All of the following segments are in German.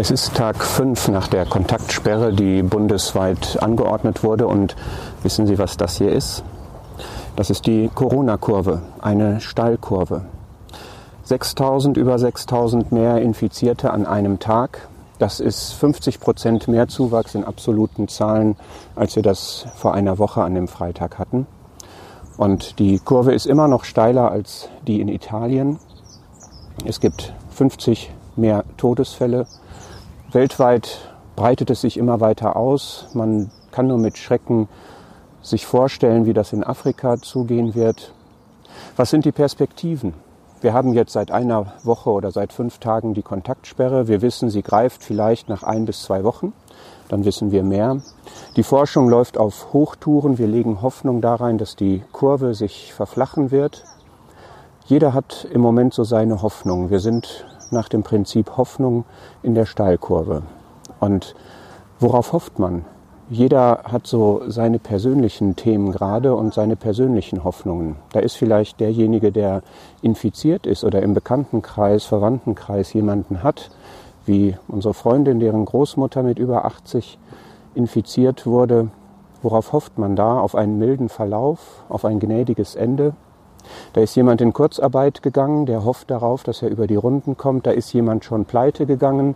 Es ist Tag 5 nach der Kontaktsperre, die bundesweit angeordnet wurde. Und wissen Sie, was das hier ist? Das ist die Corona-Kurve, eine Steilkurve. 6000, über 6000 mehr Infizierte an einem Tag. Das ist 50 Prozent mehr Zuwachs in absoluten Zahlen, als wir das vor einer Woche an dem Freitag hatten. Und die Kurve ist immer noch steiler als die in Italien. Es gibt 50 mehr Todesfälle. Weltweit breitet es sich immer weiter aus. Man kann nur mit Schrecken sich vorstellen, wie das in Afrika zugehen wird. Was sind die Perspektiven? Wir haben jetzt seit einer Woche oder seit fünf Tagen die Kontaktsperre. Wir wissen, sie greift vielleicht nach ein bis zwei Wochen. Dann wissen wir mehr. Die Forschung läuft auf Hochtouren. Wir legen Hoffnung darein, dass die Kurve sich verflachen wird. Jeder hat im Moment so seine Hoffnung. Wir sind nach dem Prinzip Hoffnung in der Steilkurve. Und worauf hofft man? Jeder hat so seine persönlichen Themen gerade und seine persönlichen Hoffnungen. Da ist vielleicht derjenige, der infiziert ist oder im Bekanntenkreis, Verwandtenkreis jemanden hat, wie unsere Freundin, deren Großmutter mit über 80 infiziert wurde. Worauf hofft man da? Auf einen milden Verlauf, auf ein gnädiges Ende? Da ist jemand in Kurzarbeit gegangen, der hofft darauf, dass er über die Runden kommt. Da ist jemand schon pleite gegangen,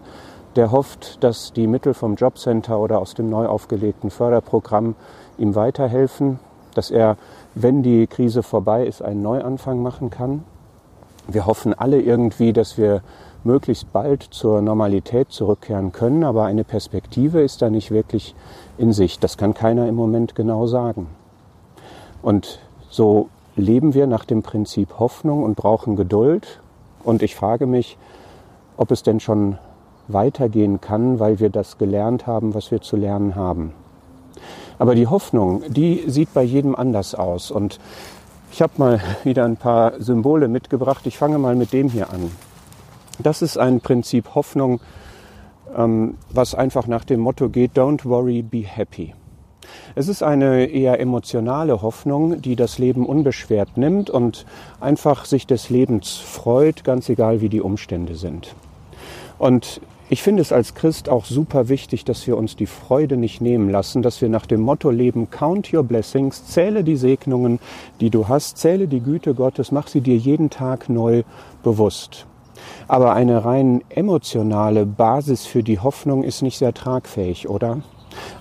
der hofft, dass die Mittel vom Jobcenter oder aus dem neu aufgelegten Förderprogramm ihm weiterhelfen, dass er, wenn die Krise vorbei ist, einen Neuanfang machen kann. Wir hoffen alle irgendwie, dass wir möglichst bald zur Normalität zurückkehren können, aber eine Perspektive ist da nicht wirklich in Sicht. Das kann keiner im Moment genau sagen. Und so leben wir nach dem Prinzip Hoffnung und brauchen Geduld. Und ich frage mich, ob es denn schon weitergehen kann, weil wir das gelernt haben, was wir zu lernen haben. Aber die Hoffnung, die sieht bei jedem anders aus. Und ich habe mal wieder ein paar Symbole mitgebracht. Ich fange mal mit dem hier an. Das ist ein Prinzip Hoffnung, ähm, was einfach nach dem Motto geht, Don't worry, be happy. Es ist eine eher emotionale Hoffnung, die das Leben unbeschwert nimmt und einfach sich des Lebens freut, ganz egal wie die Umstände sind. Und ich finde es als Christ auch super wichtig, dass wir uns die Freude nicht nehmen lassen, dass wir nach dem Motto leben, count your blessings, zähle die Segnungen, die du hast, zähle die Güte Gottes, mach sie dir jeden Tag neu bewusst. Aber eine rein emotionale Basis für die Hoffnung ist nicht sehr tragfähig, oder?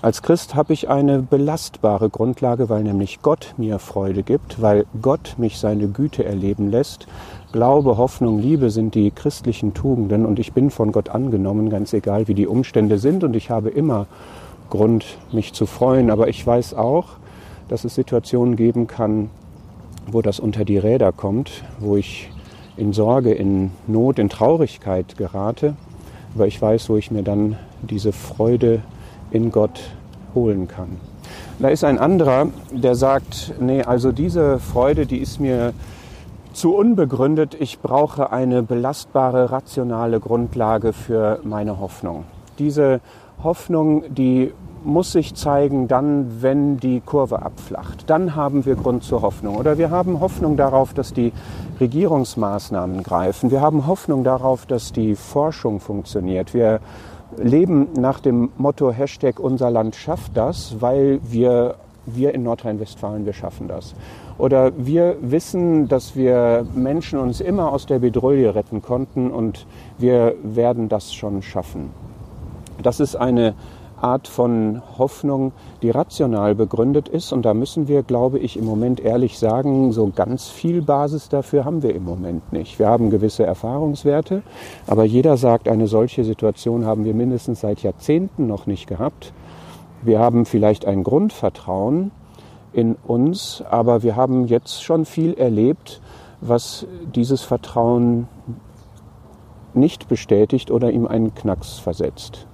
Als Christ habe ich eine belastbare Grundlage, weil nämlich Gott mir Freude gibt, weil Gott mich seine Güte erleben lässt. Glaube, Hoffnung, Liebe sind die christlichen Tugenden und ich bin von Gott angenommen, ganz egal wie die Umstände sind und ich habe immer Grund, mich zu freuen. Aber ich weiß auch, dass es Situationen geben kann, wo das unter die Räder kommt, wo ich in Sorge, in Not, in Traurigkeit gerate. Aber ich weiß, wo ich mir dann diese Freude in Gott holen kann. Da ist ein anderer, der sagt, nee, also diese Freude, die ist mir zu unbegründet. Ich brauche eine belastbare, rationale Grundlage für meine Hoffnung. Diese Hoffnung, die muss sich zeigen dann, wenn die Kurve abflacht. Dann haben wir Grund zur Hoffnung. Oder wir haben Hoffnung darauf, dass die Regierungsmaßnahmen greifen. Wir haben Hoffnung darauf, dass die Forschung funktioniert. Wir leben nach dem Motto Hashtag unser Land schafft das, weil wir, wir in Nordrhein-Westfalen, wir schaffen das. Oder wir wissen, dass wir Menschen uns immer aus der Bedrohung retten konnten und wir werden das schon schaffen. Das ist eine Art von Hoffnung, die rational begründet ist. Und da müssen wir, glaube ich, im Moment ehrlich sagen, so ganz viel Basis dafür haben wir im Moment nicht. Wir haben gewisse Erfahrungswerte, aber jeder sagt, eine solche Situation haben wir mindestens seit Jahrzehnten noch nicht gehabt. Wir haben vielleicht ein Grundvertrauen in uns, aber wir haben jetzt schon viel erlebt, was dieses Vertrauen nicht bestätigt oder ihm einen Knacks versetzt.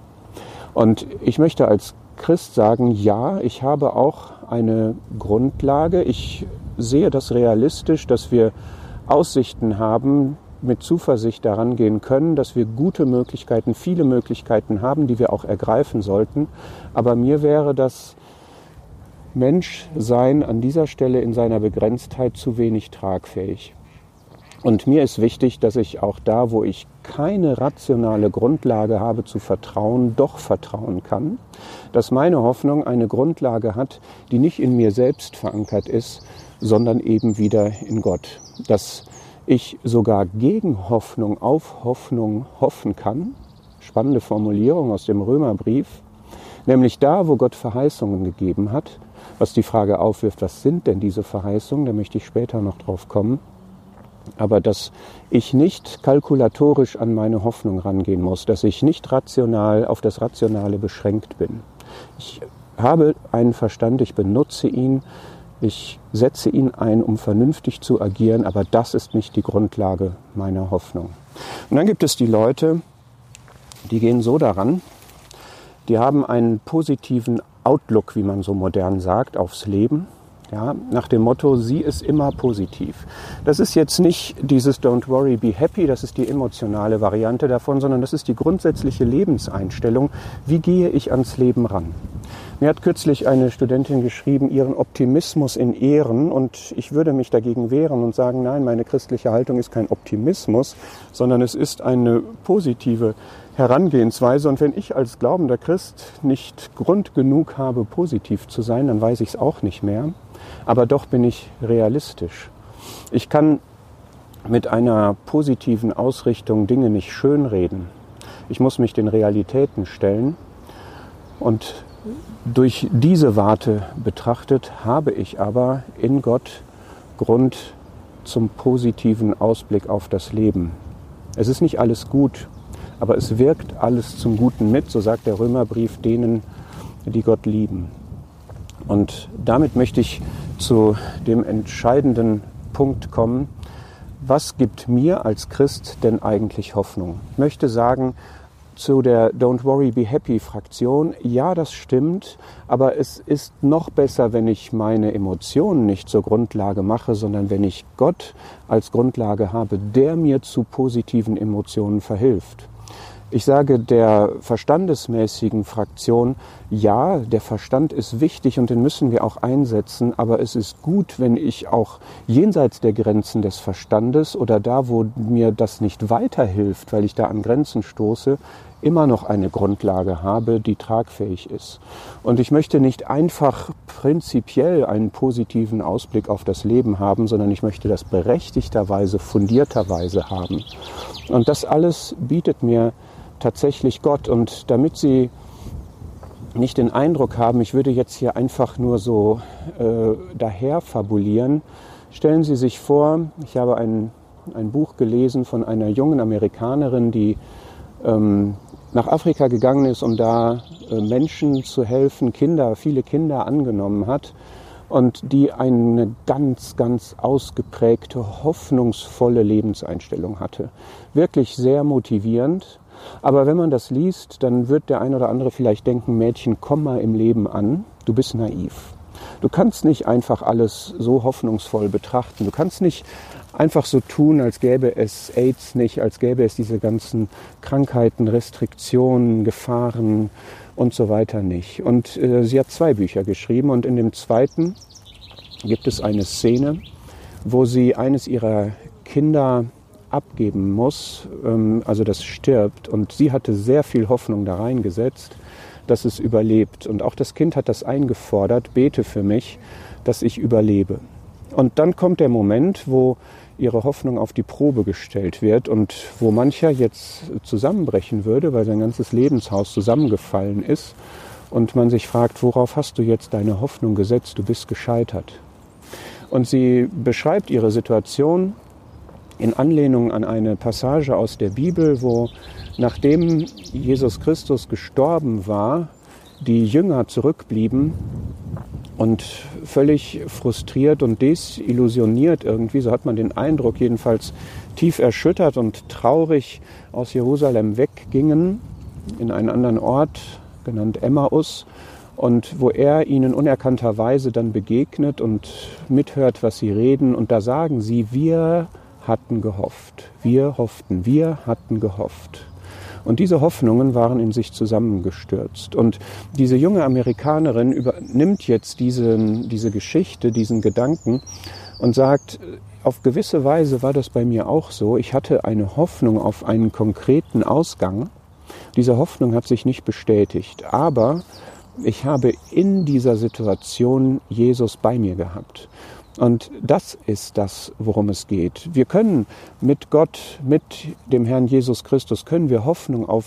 Und ich möchte als Christ sagen, ja, ich habe auch eine Grundlage. Ich sehe das realistisch, dass wir Aussichten haben, mit Zuversicht daran gehen können, dass wir gute Möglichkeiten, viele Möglichkeiten haben, die wir auch ergreifen sollten. Aber mir wäre das Menschsein an dieser Stelle in seiner Begrenztheit zu wenig tragfähig. Und mir ist wichtig, dass ich auch da, wo ich keine rationale Grundlage habe zu vertrauen, doch vertrauen kann, dass meine Hoffnung eine Grundlage hat, die nicht in mir selbst verankert ist, sondern eben wieder in Gott. Dass ich sogar gegen Hoffnung auf Hoffnung hoffen kann. Spannende Formulierung aus dem Römerbrief. Nämlich da, wo Gott Verheißungen gegeben hat, was die Frage aufwirft, was sind denn diese Verheißungen, da möchte ich später noch drauf kommen aber dass ich nicht kalkulatorisch an meine Hoffnung rangehen muss, dass ich nicht rational auf das Rationale beschränkt bin. Ich habe einen Verstand, ich benutze ihn, ich setze ihn ein, um vernünftig zu agieren, aber das ist nicht die Grundlage meiner Hoffnung. Und dann gibt es die Leute, die gehen so daran, die haben einen positiven Outlook, wie man so modern sagt, aufs Leben ja, nach dem Motto, sie ist immer positiv. Das ist jetzt nicht dieses Don't worry, be happy, das ist die emotionale Variante davon, sondern das ist die grundsätzliche Lebenseinstellung. Wie gehe ich ans Leben ran? Mir hat kürzlich eine Studentin geschrieben, ihren Optimismus in Ehren und ich würde mich dagegen wehren und sagen, nein, meine christliche Haltung ist kein Optimismus, sondern es ist eine positive Herangehensweise. Und wenn ich als glaubender Christ nicht Grund genug habe, positiv zu sein, dann weiß ich es auch nicht mehr aber doch bin ich realistisch. Ich kann mit einer positiven Ausrichtung Dinge nicht schönreden. Ich muss mich den Realitäten stellen und durch diese Warte betrachtet habe ich aber in Gott Grund zum positiven Ausblick auf das Leben. Es ist nicht alles gut, aber es wirkt alles zum Guten mit, so sagt der Römerbrief denen, die Gott lieben. Und damit möchte ich zu dem entscheidenden Punkt kommen. Was gibt mir als Christ denn eigentlich Hoffnung? Ich möchte sagen, zu der Don't Worry, Be Happy Fraktion, ja, das stimmt, aber es ist noch besser, wenn ich meine Emotionen nicht zur Grundlage mache, sondern wenn ich Gott als Grundlage habe, der mir zu positiven Emotionen verhilft. Ich sage der verstandesmäßigen Fraktion, ja, der Verstand ist wichtig und den müssen wir auch einsetzen, aber es ist gut, wenn ich auch jenseits der Grenzen des Verstandes oder da, wo mir das nicht weiterhilft, weil ich da an Grenzen stoße, immer noch eine Grundlage habe, die tragfähig ist. Und ich möchte nicht einfach prinzipiell einen positiven Ausblick auf das Leben haben, sondern ich möchte das berechtigterweise, fundierterweise haben. Und das alles bietet mir tatsächlich Gott. Und damit Sie nicht den Eindruck haben, ich würde jetzt hier einfach nur so äh, daher fabulieren, stellen Sie sich vor, ich habe ein, ein Buch gelesen von einer jungen Amerikanerin, die ähm, nach Afrika gegangen ist, um da äh, Menschen zu helfen, Kinder, viele Kinder angenommen hat und die eine ganz, ganz ausgeprägte, hoffnungsvolle Lebenseinstellung hatte. Wirklich sehr motivierend aber wenn man das liest, dann wird der ein oder andere vielleicht denken, Mädchen, komm mal im Leben an, du bist naiv. Du kannst nicht einfach alles so hoffnungsvoll betrachten. Du kannst nicht einfach so tun, als gäbe es AIDS nicht, als gäbe es diese ganzen Krankheiten, Restriktionen, Gefahren und so weiter nicht. Und äh, sie hat zwei Bücher geschrieben und in dem zweiten gibt es eine Szene, wo sie eines ihrer Kinder abgeben muss, ähm, also das stirbt. Und sie hatte sehr viel Hoffnung da reingesetzt, dass es überlebt. Und auch das Kind hat das eingefordert, bete für mich, dass ich überlebe. Und dann kommt der Moment, wo ihre Hoffnung auf die Probe gestellt wird und wo mancher jetzt zusammenbrechen würde, weil sein ganzes Lebenshaus zusammengefallen ist und man sich fragt, worauf hast du jetzt deine Hoffnung gesetzt? Du bist gescheitert. Und sie beschreibt ihre Situation in Anlehnung an eine Passage aus der Bibel, wo nachdem Jesus Christus gestorben war, die Jünger zurückblieben und völlig frustriert und desillusioniert irgendwie, so hat man den Eindruck, jedenfalls tief erschüttert und traurig aus Jerusalem weggingen in einen anderen Ort, genannt Emmaus, und wo er ihnen unerkannterweise dann begegnet und mithört, was sie reden. Und da sagen sie, wir hatten gehofft. Wir hofften, wir hatten gehofft. Und diese Hoffnungen waren in sich zusammengestürzt. Und diese junge Amerikanerin übernimmt jetzt diesen, diese Geschichte, diesen Gedanken und sagt, auf gewisse Weise war das bei mir auch so. Ich hatte eine Hoffnung auf einen konkreten Ausgang. Diese Hoffnung hat sich nicht bestätigt, aber ich habe in dieser Situation Jesus bei mir gehabt. Und das ist das, worum es geht. Wir können mit Gott, mit dem Herrn Jesus Christus, können wir Hoffnung auf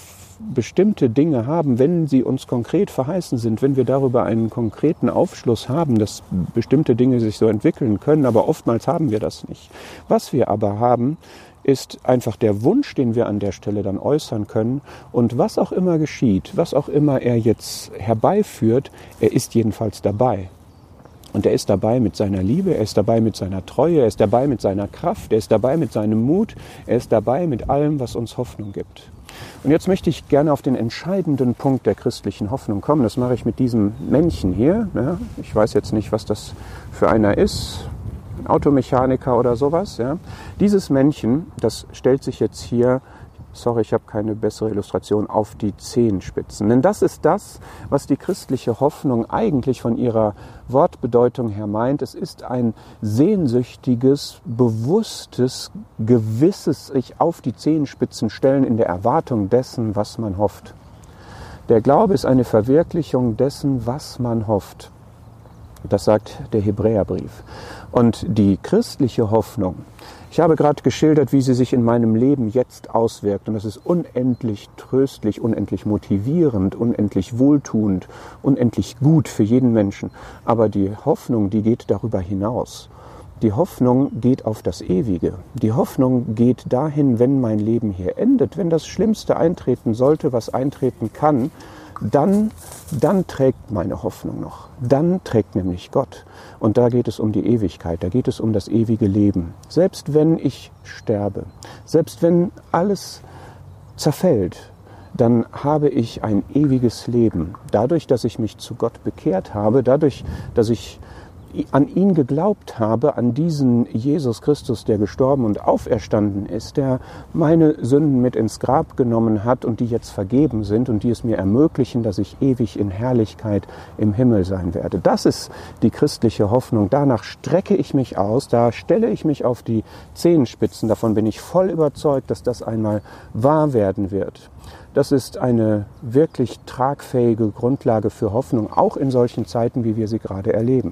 bestimmte Dinge haben, wenn sie uns konkret verheißen sind, wenn wir darüber einen konkreten Aufschluss haben, dass bestimmte Dinge sich so entwickeln können, aber oftmals haben wir das nicht. Was wir aber haben, ist einfach der Wunsch, den wir an der Stelle dann äußern können. Und was auch immer geschieht, was auch immer er jetzt herbeiführt, er ist jedenfalls dabei. Und er ist dabei mit seiner Liebe, er ist dabei mit seiner Treue, er ist dabei mit seiner Kraft, er ist dabei mit seinem Mut, er ist dabei mit allem, was uns Hoffnung gibt. Und jetzt möchte ich gerne auf den entscheidenden Punkt der christlichen Hoffnung kommen. Das mache ich mit diesem Männchen hier. Ja, ich weiß jetzt nicht, was das für einer ist. Ein Automechaniker oder sowas. Ja. Dieses Männchen, das stellt sich jetzt hier sorry, ich habe keine bessere Illustration, auf die Zehenspitzen. Denn das ist das, was die christliche Hoffnung eigentlich von ihrer Wortbedeutung her meint. Es ist ein sehnsüchtiges, bewusstes, gewisses sich auf die Zehenspitzen stellen in der Erwartung dessen, was man hofft. Der Glaube ist eine Verwirklichung dessen, was man hofft. Das sagt der Hebräerbrief. Und die christliche Hoffnung, ich habe gerade geschildert, wie sie sich in meinem Leben jetzt auswirkt. Und das ist unendlich tröstlich, unendlich motivierend, unendlich wohltuend, unendlich gut für jeden Menschen. Aber die Hoffnung, die geht darüber hinaus. Die Hoffnung geht auf das Ewige. Die Hoffnung geht dahin, wenn mein Leben hier endet, wenn das Schlimmste eintreten sollte, was eintreten kann, dann, dann trägt meine Hoffnung noch. Dann trägt nämlich Gott. Und da geht es um die Ewigkeit, da geht es um das ewige Leben. Selbst wenn ich sterbe, selbst wenn alles zerfällt, dann habe ich ein ewiges Leben. Dadurch, dass ich mich zu Gott bekehrt habe, dadurch, dass ich an ihn geglaubt habe, an diesen Jesus Christus, der gestorben und auferstanden ist, der meine Sünden mit ins Grab genommen hat und die jetzt vergeben sind und die es mir ermöglichen, dass ich ewig in Herrlichkeit im Himmel sein werde. Das ist die christliche Hoffnung. Danach strecke ich mich aus, da stelle ich mich auf die Zehenspitzen. Davon bin ich voll überzeugt, dass das einmal wahr werden wird. Das ist eine wirklich tragfähige Grundlage für Hoffnung, auch in solchen Zeiten, wie wir sie gerade erleben.